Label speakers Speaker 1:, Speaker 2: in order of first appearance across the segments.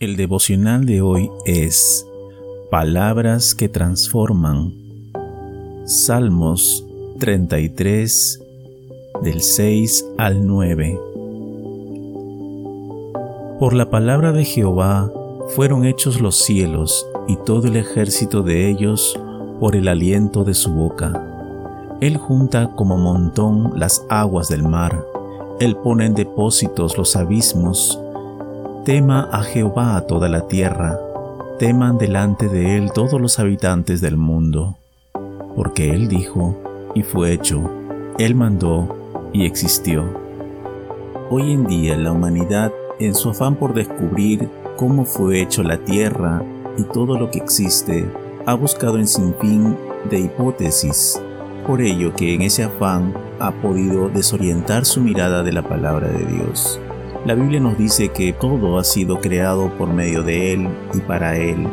Speaker 1: El devocional de hoy es Palabras que transforman. Salmos 33 del 6 al 9. Por la palabra de Jehová fueron hechos los cielos y todo el ejército de ellos por el aliento de su boca. Él junta como montón las aguas del mar, él pone en depósitos los abismos, Tema a Jehová a toda la tierra, teman delante de él todos los habitantes del mundo, porque él dijo y fue hecho, él mandó y existió. Hoy en día la humanidad, en su afán por descubrir cómo fue hecho la tierra y todo lo que existe, ha buscado en sinfín de hipótesis, por ello que en ese afán ha podido desorientar su mirada de la palabra de Dios. La Biblia nos dice que todo ha sido creado por medio de Él y para Él.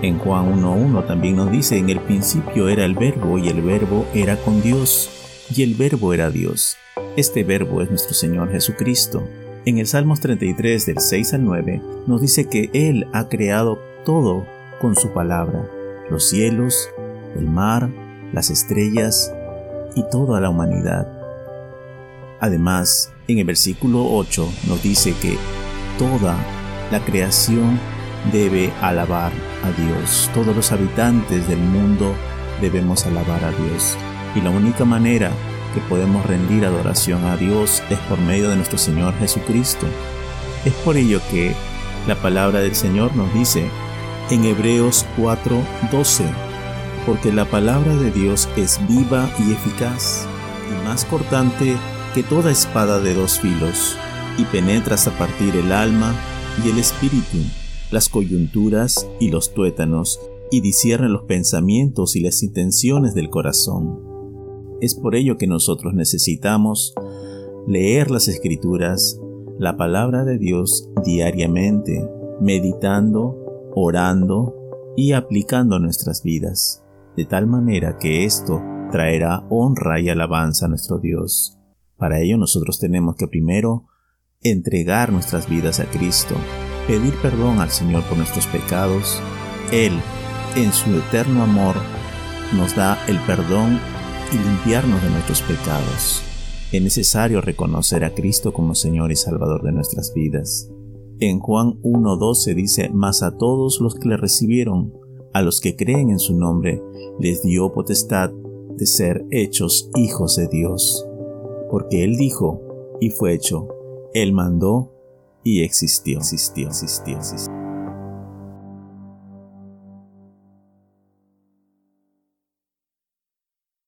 Speaker 1: En Juan 1.1 también nos dice, en el principio era el verbo y el verbo era con Dios y el verbo era Dios. Este verbo es nuestro Señor Jesucristo. En el Salmos 33 del 6 al 9 nos dice que Él ha creado todo con su palabra, los cielos, el mar, las estrellas y toda la humanidad. Además, en el versículo 8 nos dice que toda la creación debe alabar a Dios. Todos los habitantes del mundo debemos alabar a Dios. Y la única manera que podemos rendir adoración a Dios es por medio de nuestro Señor Jesucristo. Es por ello que la palabra del Señor nos dice en Hebreos 4:12, porque la palabra de Dios es viva y eficaz y más cortante que toda espada de dos filos, y penetra hasta partir el alma y el espíritu, las coyunturas y los tuétanos, y discierne los pensamientos y las intenciones del corazón. Es por ello que nosotros necesitamos leer las escrituras, la palabra de Dios diariamente, meditando, orando y aplicando nuestras vidas, de tal manera que esto traerá honra y alabanza a nuestro Dios. Para ello nosotros tenemos que primero entregar nuestras vidas a Cristo, pedir perdón al Señor por nuestros pecados. Él, en su eterno amor, nos da el perdón y limpiarnos de nuestros pecados. Es necesario reconocer a Cristo como Señor y Salvador de nuestras vidas. En Juan 1.12 dice, Mas a todos los que le recibieron, a los que creen en su nombre, les dio potestad de ser hechos hijos de Dios porque Él dijo y fue hecho, Él mandó y existió, existió, existió, existió.